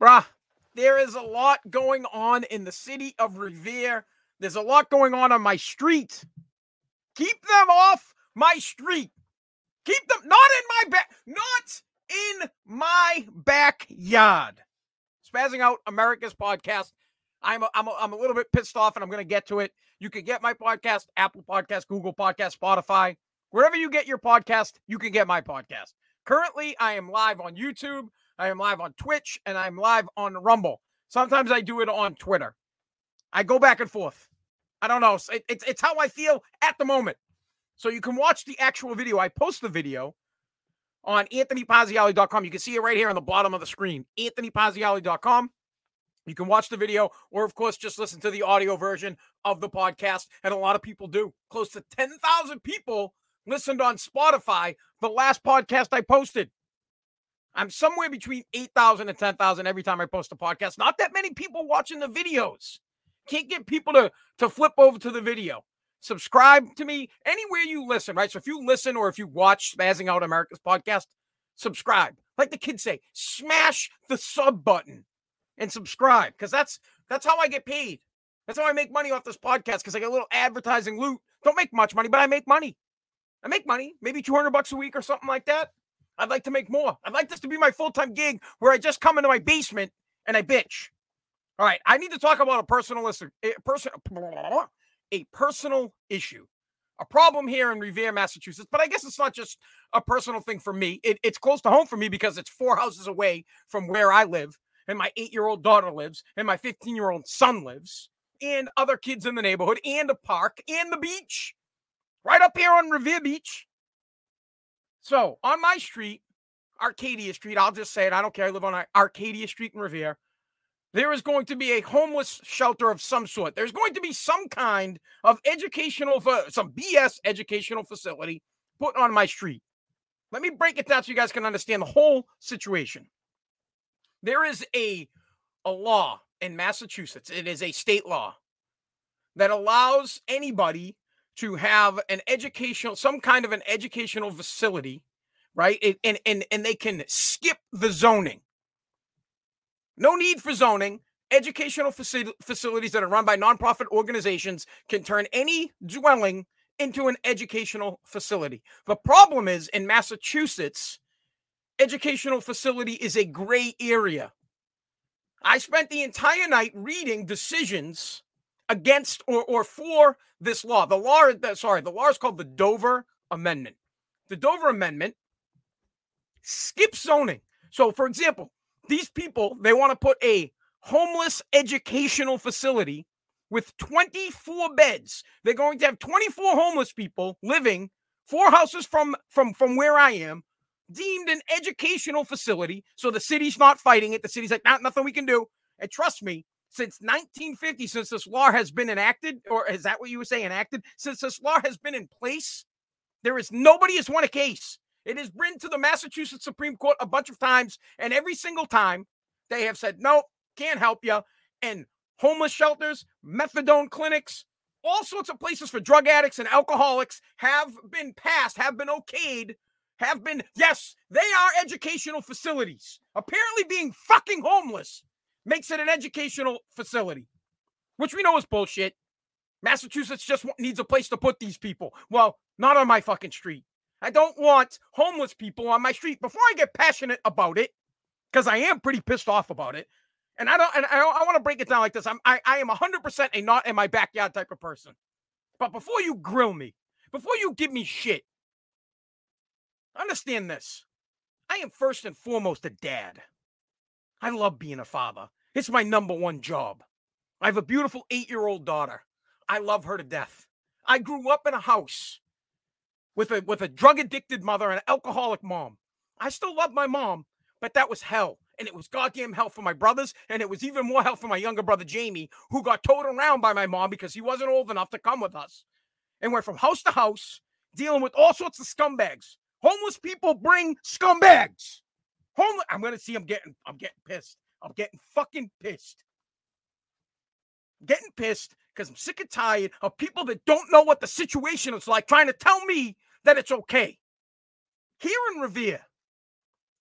Bruh, there is a lot going on in the city of Revere. There's a lot going on on my street. Keep them off my street. Keep them not in my back, not in my backyard. Spazzing out America's podcast. I'm a, I'm a, I'm a little bit pissed off and I'm going to get to it. You can get my podcast, Apple Podcast, Google Podcast, Spotify, wherever you get your podcast, you can get my podcast. Currently, I am live on YouTube, I am live on Twitch, and I'm live on Rumble. Sometimes I do it on Twitter. I go back and forth. I don't know. It, it's it's how I feel at the moment. So you can watch the actual video. I post the video on anthonypazziali.com. You can see it right here on the bottom of the screen. anthonypazziali.com. You can watch the video, or of course, just listen to the audio version of the podcast. And a lot of people do. Close to 10,000 people listened on Spotify the last podcast I posted. I'm somewhere between 8,000 and 10,000 every time I post a podcast. Not that many people watching the videos. Can't get people to, to flip over to the video. Subscribe to me anywhere you listen, right? So if you listen or if you watch Spazzing Out America's podcast, subscribe. Like the kids say, smash the sub button and subscribe because that's that's how I get paid. That's how I make money off this podcast because I get a little advertising loot. Don't make much money, but I make money. I make money, maybe 200 bucks a week or something like that. I'd like to make more. I'd like this to be my full time gig where I just come into my basement and I bitch. All right, I need to talk about a personal a person, a personal issue, a problem here in Revere, Massachusetts. But I guess it's not just a personal thing for me. It, it's close to home for me because it's four houses away from where I live, and my eight year old daughter lives, and my 15 year old son lives, and other kids in the neighborhood, and a park, and the beach right up here on Revere Beach. So on my street, Arcadia Street, I'll just say it. I don't care. I live on Arcadia Street in Revere. There is going to be a homeless shelter of some sort. There's going to be some kind of educational, some BS educational facility put on my street. Let me break it down so you guys can understand the whole situation. There is a, a law in Massachusetts, it is a state law that allows anybody to have an educational, some kind of an educational facility, right? and and and they can skip the zoning. No need for zoning. Educational faci- facilities that are run by nonprofit organizations can turn any dwelling into an educational facility. The problem is in Massachusetts, educational facility is a gray area. I spent the entire night reading decisions against or, or for this law. The law, sorry, the law is called the Dover Amendment. The Dover Amendment skips zoning. So, for example, these people, they want to put a homeless educational facility with 24 beds. They're going to have 24 homeless people living four houses from from from where I am, deemed an educational facility. So the city's not fighting it. The city's like, not nothing we can do. And trust me, since 1950, since this law has been enacted, or is that what you were saying, enacted? Since this law has been in place, there is nobody has won a case. It has been to the Massachusetts Supreme Court a bunch of times, and every single time they have said, nope, can't help you. And homeless shelters, methadone clinics, all sorts of places for drug addicts and alcoholics have been passed, have been okayed, have been, yes, they are educational facilities. Apparently, being fucking homeless makes it an educational facility, which we know is bullshit. Massachusetts just needs a place to put these people. Well, not on my fucking street. I don't want homeless people on my street. Before I get passionate about it, because I am pretty pissed off about it, and I don't, and I, I want to break it down like this. I'm, I, I am 100% a not in my backyard type of person. But before you grill me, before you give me shit, understand this. I am first and foremost a dad. I love being a father. It's my number one job. I have a beautiful eight year old daughter. I love her to death. I grew up in a house with a with a drug addicted mother and an alcoholic mom. I still love my mom, but that was hell. And it was goddamn hell for my brothers. And it was even more hell for my younger brother, Jamie, who got towed around by my mom because he wasn't old enough to come with us. And went from house to house dealing with all sorts of scumbags. Homeless people bring scumbags. Homeless. I'm gonna see. I'm getting. I'm getting pissed. I'm getting fucking pissed. I'm getting pissed because I'm sick and tired of people that don't know what the situation is like trying to tell me that it's okay. Here in Revere,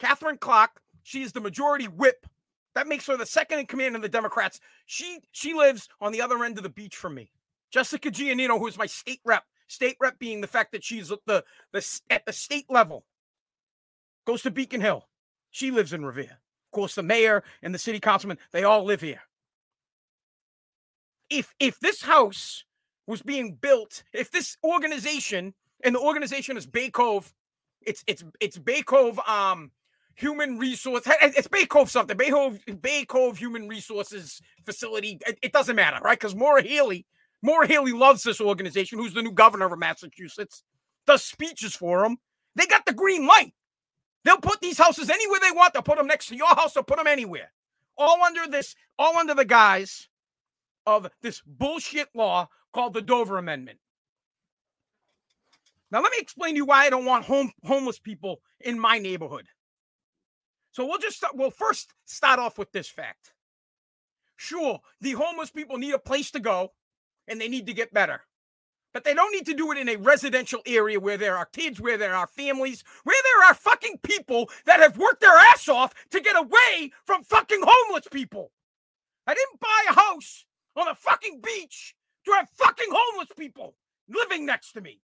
Katherine Clark, she is the majority whip That makes her the second in command of the Democrats. She she lives on the other end of the beach from me. Jessica Giannino, who's my state rep, state rep being the fact that she's the the at the state level, goes to Beacon Hill. She lives in Revere. Of course, the mayor and the city councilman, they all live here. If if this house was being built, if this organization and the organization is Bay Cove, it's it's it's Bay Cove um human resource. It's Bay Cove something. Bay Cove Bay Cove Human Resources Facility. It, it doesn't matter, right? Because Maura Healey, Maura Healey loves this organization. Who's the new governor of Massachusetts? Does speeches for them. They got the green light. They'll put these houses anywhere they want. They'll put them next to your house. They'll put them anywhere. All under this. All under the guise of this bullshit law called the Dover Amendment. Now, let me explain to you why I don't want home, homeless people in my neighborhood. So we'll just start, we'll first start off with this fact. Sure, the homeless people need a place to go and they need to get better. But they don't need to do it in a residential area where there are kids, where there are families, where there are fucking people that have worked their ass off to get away from fucking homeless people. I didn't buy a house on a fucking beach to have fucking homeless people living next to me.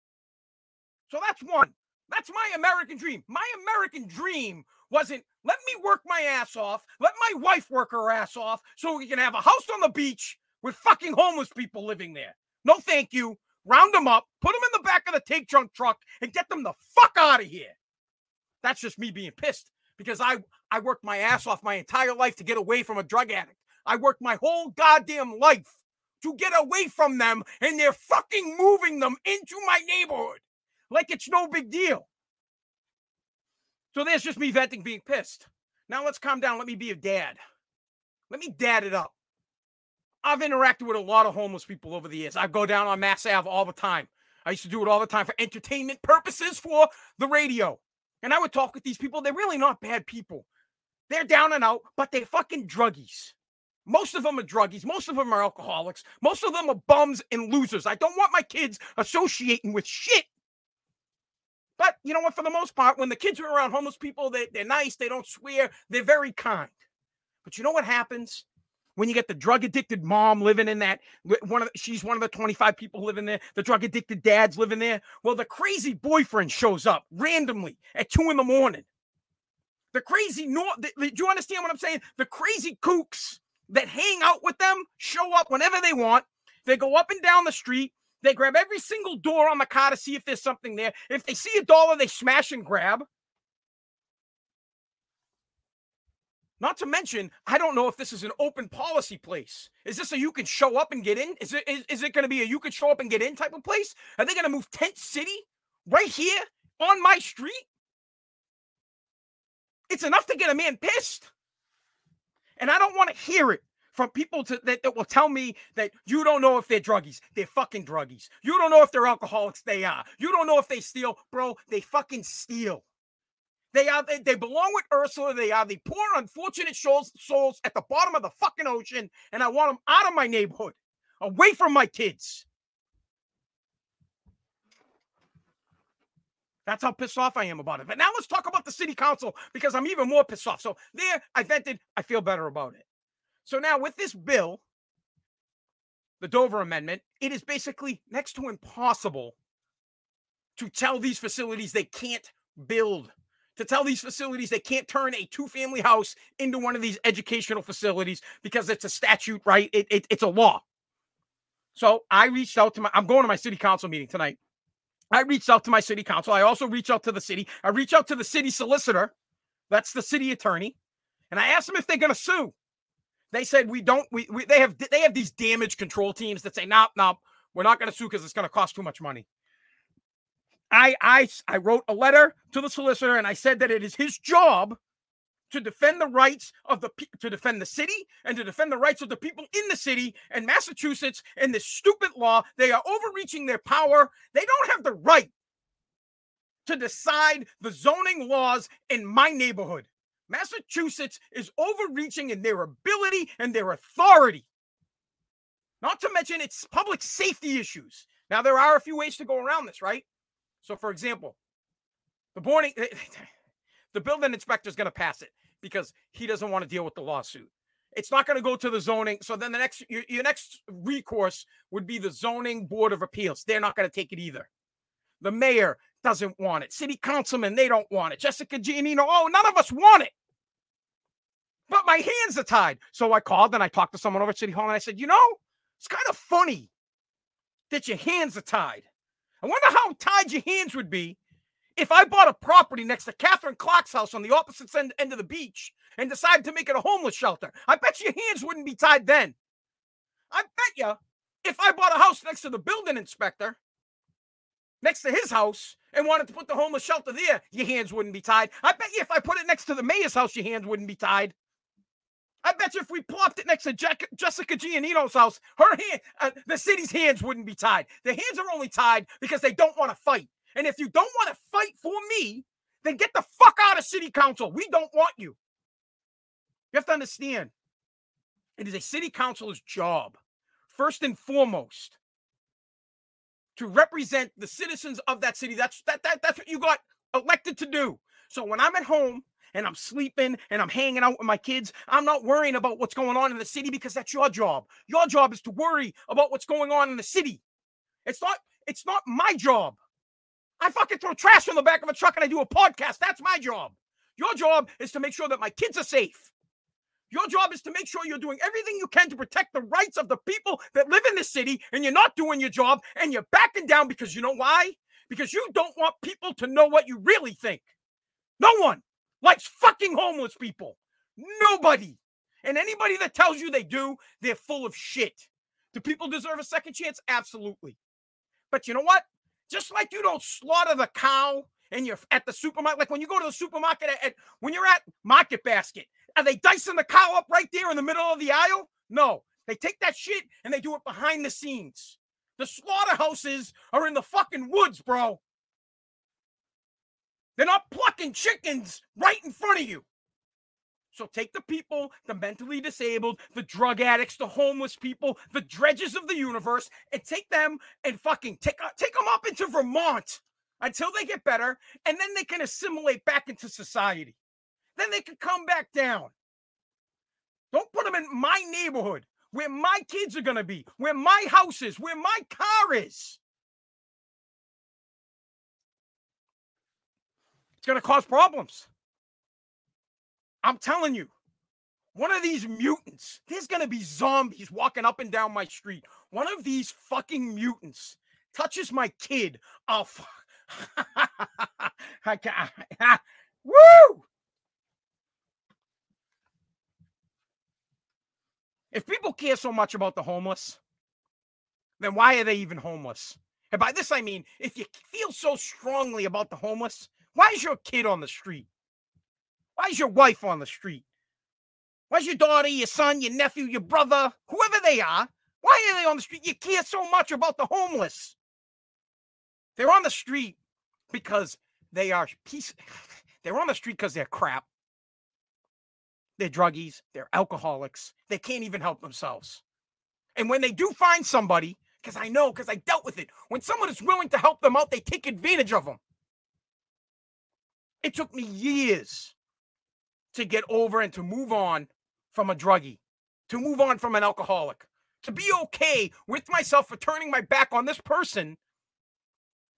So that's one. That's my American dream. My American dream wasn't let me work my ass off, let my wife work her ass off so we can have a house on the beach with fucking homeless people living there. No, thank you. Round them up, put them in the back of the take junk truck, and get them the fuck out of here. That's just me being pissed because I, I worked my ass off my entire life to get away from a drug addict. I worked my whole goddamn life to get away from them, and they're fucking moving them into my neighborhood like it's no big deal. So there's just me venting being pissed. Now let's calm down. Let me be a dad. Let me dad it up. I've interacted with a lot of homeless people over the years. I go down on Mass Ave all the time. I used to do it all the time for entertainment purposes for the radio. And I would talk with these people. They're really not bad people. They're down and out, but they're fucking druggies. Most of them are druggies. Most of them are alcoholics. Most of them are bums and losers. I don't want my kids associating with shit but you know what? For the most part, when the kids are around homeless people, they, they're nice, they don't swear, they're very kind. But you know what happens? When you get the drug addicted mom living in that one of the, she's one of the 25 people living there, the drug addicted dad's living there. Well, the crazy boyfriend shows up randomly at two in the morning. The crazy no, do you understand what I'm saying? The crazy kooks that hang out with them show up whenever they want. They go up and down the street. They grab every single door on the car to see if there's something there. If they see a dollar, they smash and grab. Not to mention, I don't know if this is an open policy place. Is this a you can show up and get in? Is it is, is it going to be a you can show up and get in type of place? Are they going to move Tent City right here on my street? It's enough to get a man pissed. And I don't want to hear it from people to, that, that will tell me that you don't know if they're druggies. They're fucking druggies. You don't know if they're alcoholics. They are. You don't know if they steal, bro. They fucking steal. They are. They, they belong with Ursula. They are the poor, unfortunate souls, souls at the bottom of the fucking ocean, and I want them out of my neighborhood, away from my kids. That's how pissed off I am about it. But now let's talk about the city council because I'm even more pissed off. So there, I vented. I feel better about it. So now with this bill, the Dover Amendment, it is basically next to impossible to tell these facilities they can't build, to tell these facilities they can't turn a two family house into one of these educational facilities because it's a statute, right? It, it, it's a law. So I reached out to my, I'm going to my city council meeting tonight. I reached out to my city council. I also reached out to the city. I reached out to the city solicitor. That's the city attorney. And I asked them if they're going to sue. They said we don't. We, we they have they have these damage control teams that say no, no, we're not going to sue because it's going to cost too much money. I I I wrote a letter to the solicitor and I said that it is his job to defend the rights of the to defend the city and to defend the rights of the people in the city and Massachusetts and this stupid law they are overreaching their power they don't have the right to decide the zoning laws in my neighborhood Massachusetts is overreaching in their ability and their authority. Not to mention its public safety issues. Now, there are a few ways to go around this, right? So, for example, the boarding, the building inspector is going to pass it because he doesn't want to deal with the lawsuit. It's not going to go to the zoning. So then the next your, your next recourse would be the zoning board of appeals. They're not going to take it either. The mayor doesn't want it. City councilman, they don't want it. Jessica Giannino, oh, none of us want it. But my hands are tied. So I called and I talked to someone over at City Hall and I said, you know, it's kind of funny that your hands are tied. I wonder how tied your hands would be if I bought a property next to Katherine Clark's house on the opposite end, end of the beach and decided to make it a homeless shelter. I bet your hands wouldn't be tied then. I bet you if I bought a house next to the building inspector, next to his house, and wanted to put the homeless shelter there, your hands wouldn't be tied. I bet you if I put it next to the mayor's house, your hands wouldn't be tied. I bet you if we plopped it next to Jack, Jessica Giannino's house, her hand, uh, the city's hands wouldn't be tied. The hands are only tied because they don't want to fight. And if you don't want to fight for me, then get the fuck out of city council. We don't want you. You have to understand, it is a city councilor's job, first and foremost, to represent the citizens of that city. That's that, that that's what you got elected to do. So when I'm at home and I'm sleeping and I'm hanging out with my kids, I'm not worrying about what's going on in the city because that's your job. Your job is to worry about what's going on in the city. It's not it's not my job. I fucking throw trash in the back of a truck and I do a podcast. That's my job. Your job is to make sure that my kids are safe. Your job is to make sure you're doing everything you can to protect the rights of the people that live in the city, and you're not doing your job, and you're backing down because you know why? Because you don't want people to know what you really think. No one likes fucking homeless people. Nobody. And anybody that tells you they do, they're full of shit. Do people deserve a second chance? Absolutely. But you know what? Just like you don't slaughter the cow and you're at the supermarket, like when you go to the supermarket at, at when you're at Market Basket are they dicing the cow up right there in the middle of the aisle? No. They take that shit and they do it behind the scenes. The slaughterhouses are in the fucking woods, bro. They're not plucking chickens right in front of you. So take the people, the mentally disabled, the drug addicts, the homeless people, the dredges of the universe, and take them and fucking take, uh, take them up into Vermont until they get better, and then they can assimilate back into society. Then they can come back down. Don't put them in my neighborhood where my kids are going to be, where my house is, where my car is. It's going to cause problems. I'm telling you, one of these mutants, there's going to be zombies walking up and down my street. One of these fucking mutants touches my kid. Oh, fuck. Ah, woo! If people care so much about the homeless, then why are they even homeless? And by this, I mean, if you feel so strongly about the homeless, why is your kid on the street? Why is your wife on the street? Why is your daughter, your son, your nephew, your brother, whoever they are, why are they on the street? You care so much about the homeless. They're on the street because they are peace. They're on the street because they're crap. They're druggies, they're alcoholics, they can't even help themselves. And when they do find somebody, because I know, because I dealt with it, when someone is willing to help them out, they take advantage of them. It took me years to get over and to move on from a druggie, to move on from an alcoholic, to be okay with myself for turning my back on this person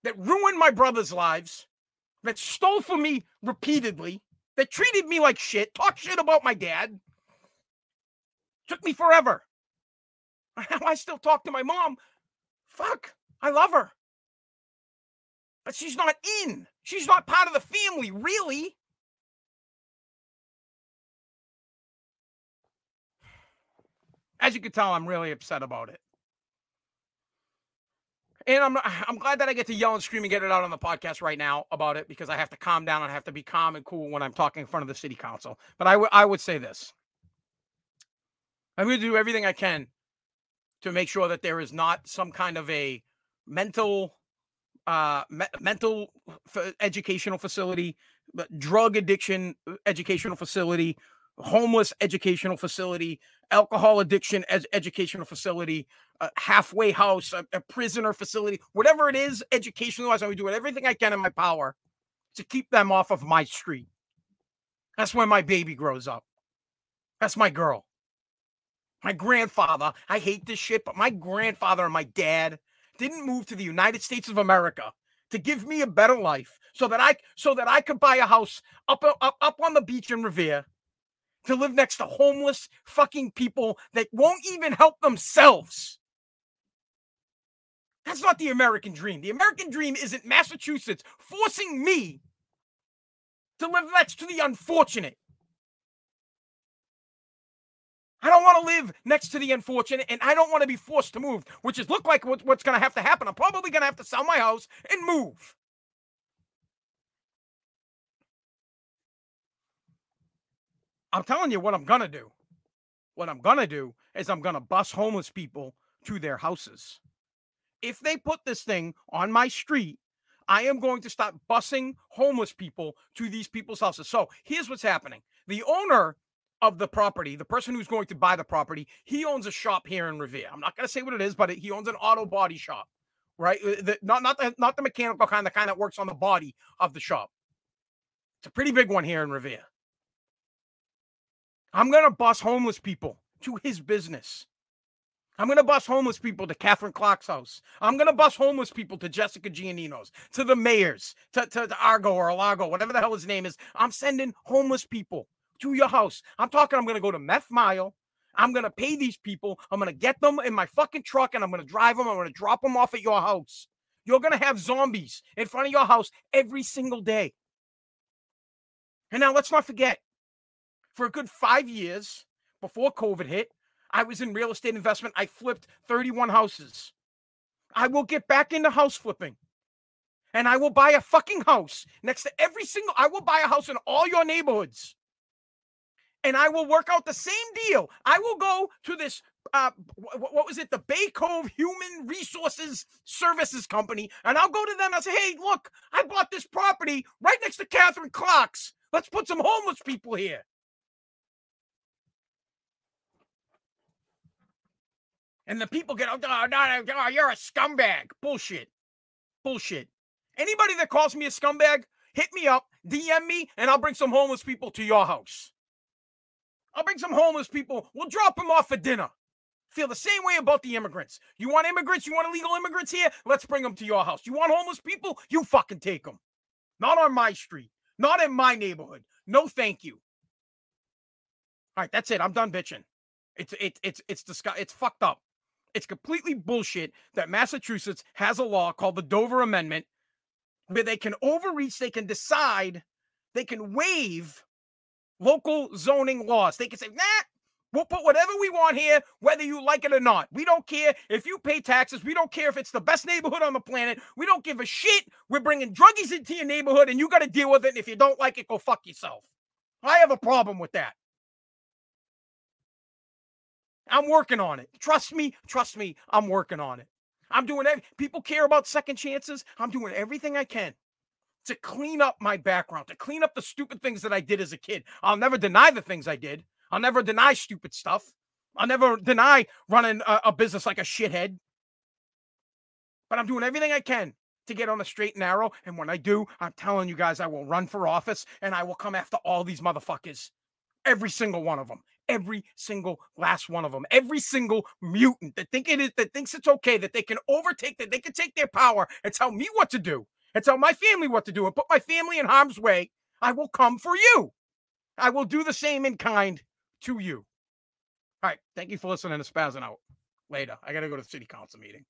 that ruined my brother's lives, that stole from me repeatedly, that treated me like shit, talked shit about my dad. Took me forever. I still talk to my mom. Fuck, I love her. But she's not in. She's not part of the family, really. As you can tell, I'm really upset about it. And I'm I'm glad that I get to yell and scream and get it out on the podcast right now about it because I have to calm down and I have to be calm and cool when I'm talking in front of the city council. But I would I would say this. I'm going to do everything I can to make sure that there is not some kind of a mental uh me- mental f- educational facility, drug addiction uh, educational facility, homeless educational facility, alcohol addiction as educational facility, a halfway house, a, a prisoner facility, whatever it is, educational wise, I would do everything I can in my power to keep them off of my street. That's where my baby grows up. That's my girl. My grandfather, I hate this shit, but my grandfather and my dad didn't move to the United States of America to give me a better life so that I so that I could buy a house up up, up on the beach in Revere to live next to homeless fucking people that won't even help themselves. That's not the American dream. The American dream isn't Massachusetts forcing me to live next to the unfortunate. I don't want to live next to the unfortunate, and I don't want to be forced to move, which is look like what's going to have to happen. I'm probably going to have to sell my house and move. I'm telling you what I'm going to do. What I'm going to do is I'm going to bus homeless people to their houses. If they put this thing on my street, I am going to start busing homeless people to these people's houses. So here's what's happening the owner of the property, the person who's going to buy the property, he owns a shop here in Revere. I'm not going to say what it is, but he owns an auto body shop, right? Uh, the, not not the, not the mechanical kind, the kind that works on the body of the shop. It's a pretty big one here in Revere. I'm going to bus homeless people to his business. I'm going to bus homeless people to Katherine Clark's house. I'm going to bus homeless people to Jessica Giannino's, to the mayor's, to, to, to Argo or Alago, whatever the hell his name is. I'm sending homeless people to your house. I'm talking, I'm going to go to Meth Mile. I'm going to pay these people. I'm going to get them in my fucking truck and I'm going to drive them. I'm going to drop them off at your house. You're going to have zombies in front of your house every single day. And now let's not forget for a good five years before COVID hit, I was in real estate investment. I flipped 31 houses. I will get back into house flipping. And I will buy a fucking house next to every single, I will buy a house in all your neighborhoods. And I will work out the same deal. I will go to this, uh, what was it? The Bay Cove Human Resources Services Company. And I'll go to them and I'll say, hey, look, I bought this property right next to Katherine Clark's. Let's put some homeless people here. And the people get, oh, no, no, no, you're a scumbag. Bullshit. Bullshit. Anybody that calls me a scumbag, hit me up, DM me, and I'll bring some homeless people to your house. I'll bring some homeless people. We'll drop them off for dinner. Feel the same way about the immigrants. You want immigrants? You want illegal immigrants here? Let's bring them to your house. You want homeless people? You fucking take them. Not on my street. Not in my neighborhood. No, thank you. All right, that's it. I'm done bitching. It's it's it's it's disgust. It's fucked up. It's completely bullshit that Massachusetts has a law called the Dover Amendment where they can overreach, they can decide, they can waive local zoning laws. They can say, nah, we'll put whatever we want here, whether you like it or not. We don't care if you pay taxes. We don't care if it's the best neighborhood on the planet. We don't give a shit. We're bringing druggies into your neighborhood and you got to deal with it. And if you don't like it, go fuck yourself. I have a problem with that. I'm working on it. Trust me, trust me, I'm working on it. I'm doing it. People care about second chances. I'm doing everything I can to clean up my background, to clean up the stupid things that I did as a kid. I'll never deny the things I did. I'll never deny stupid stuff. I'll never deny running a, a business like a shithead. But I'm doing everything I can to get on the straight and narrow. And when I do, I'm telling you guys, I will run for office and I will come after all these motherfuckers. Every single one of them every single last one of them, every single mutant that think it is that thinks it's okay that they can overtake that they can take their power and tell me what to do and tell my family what to do and put my family in harm's way. I will come for you. I will do the same in kind to you. All right. Thank you for listening to Spazzing Out. Later. I got to go to the city council meeting.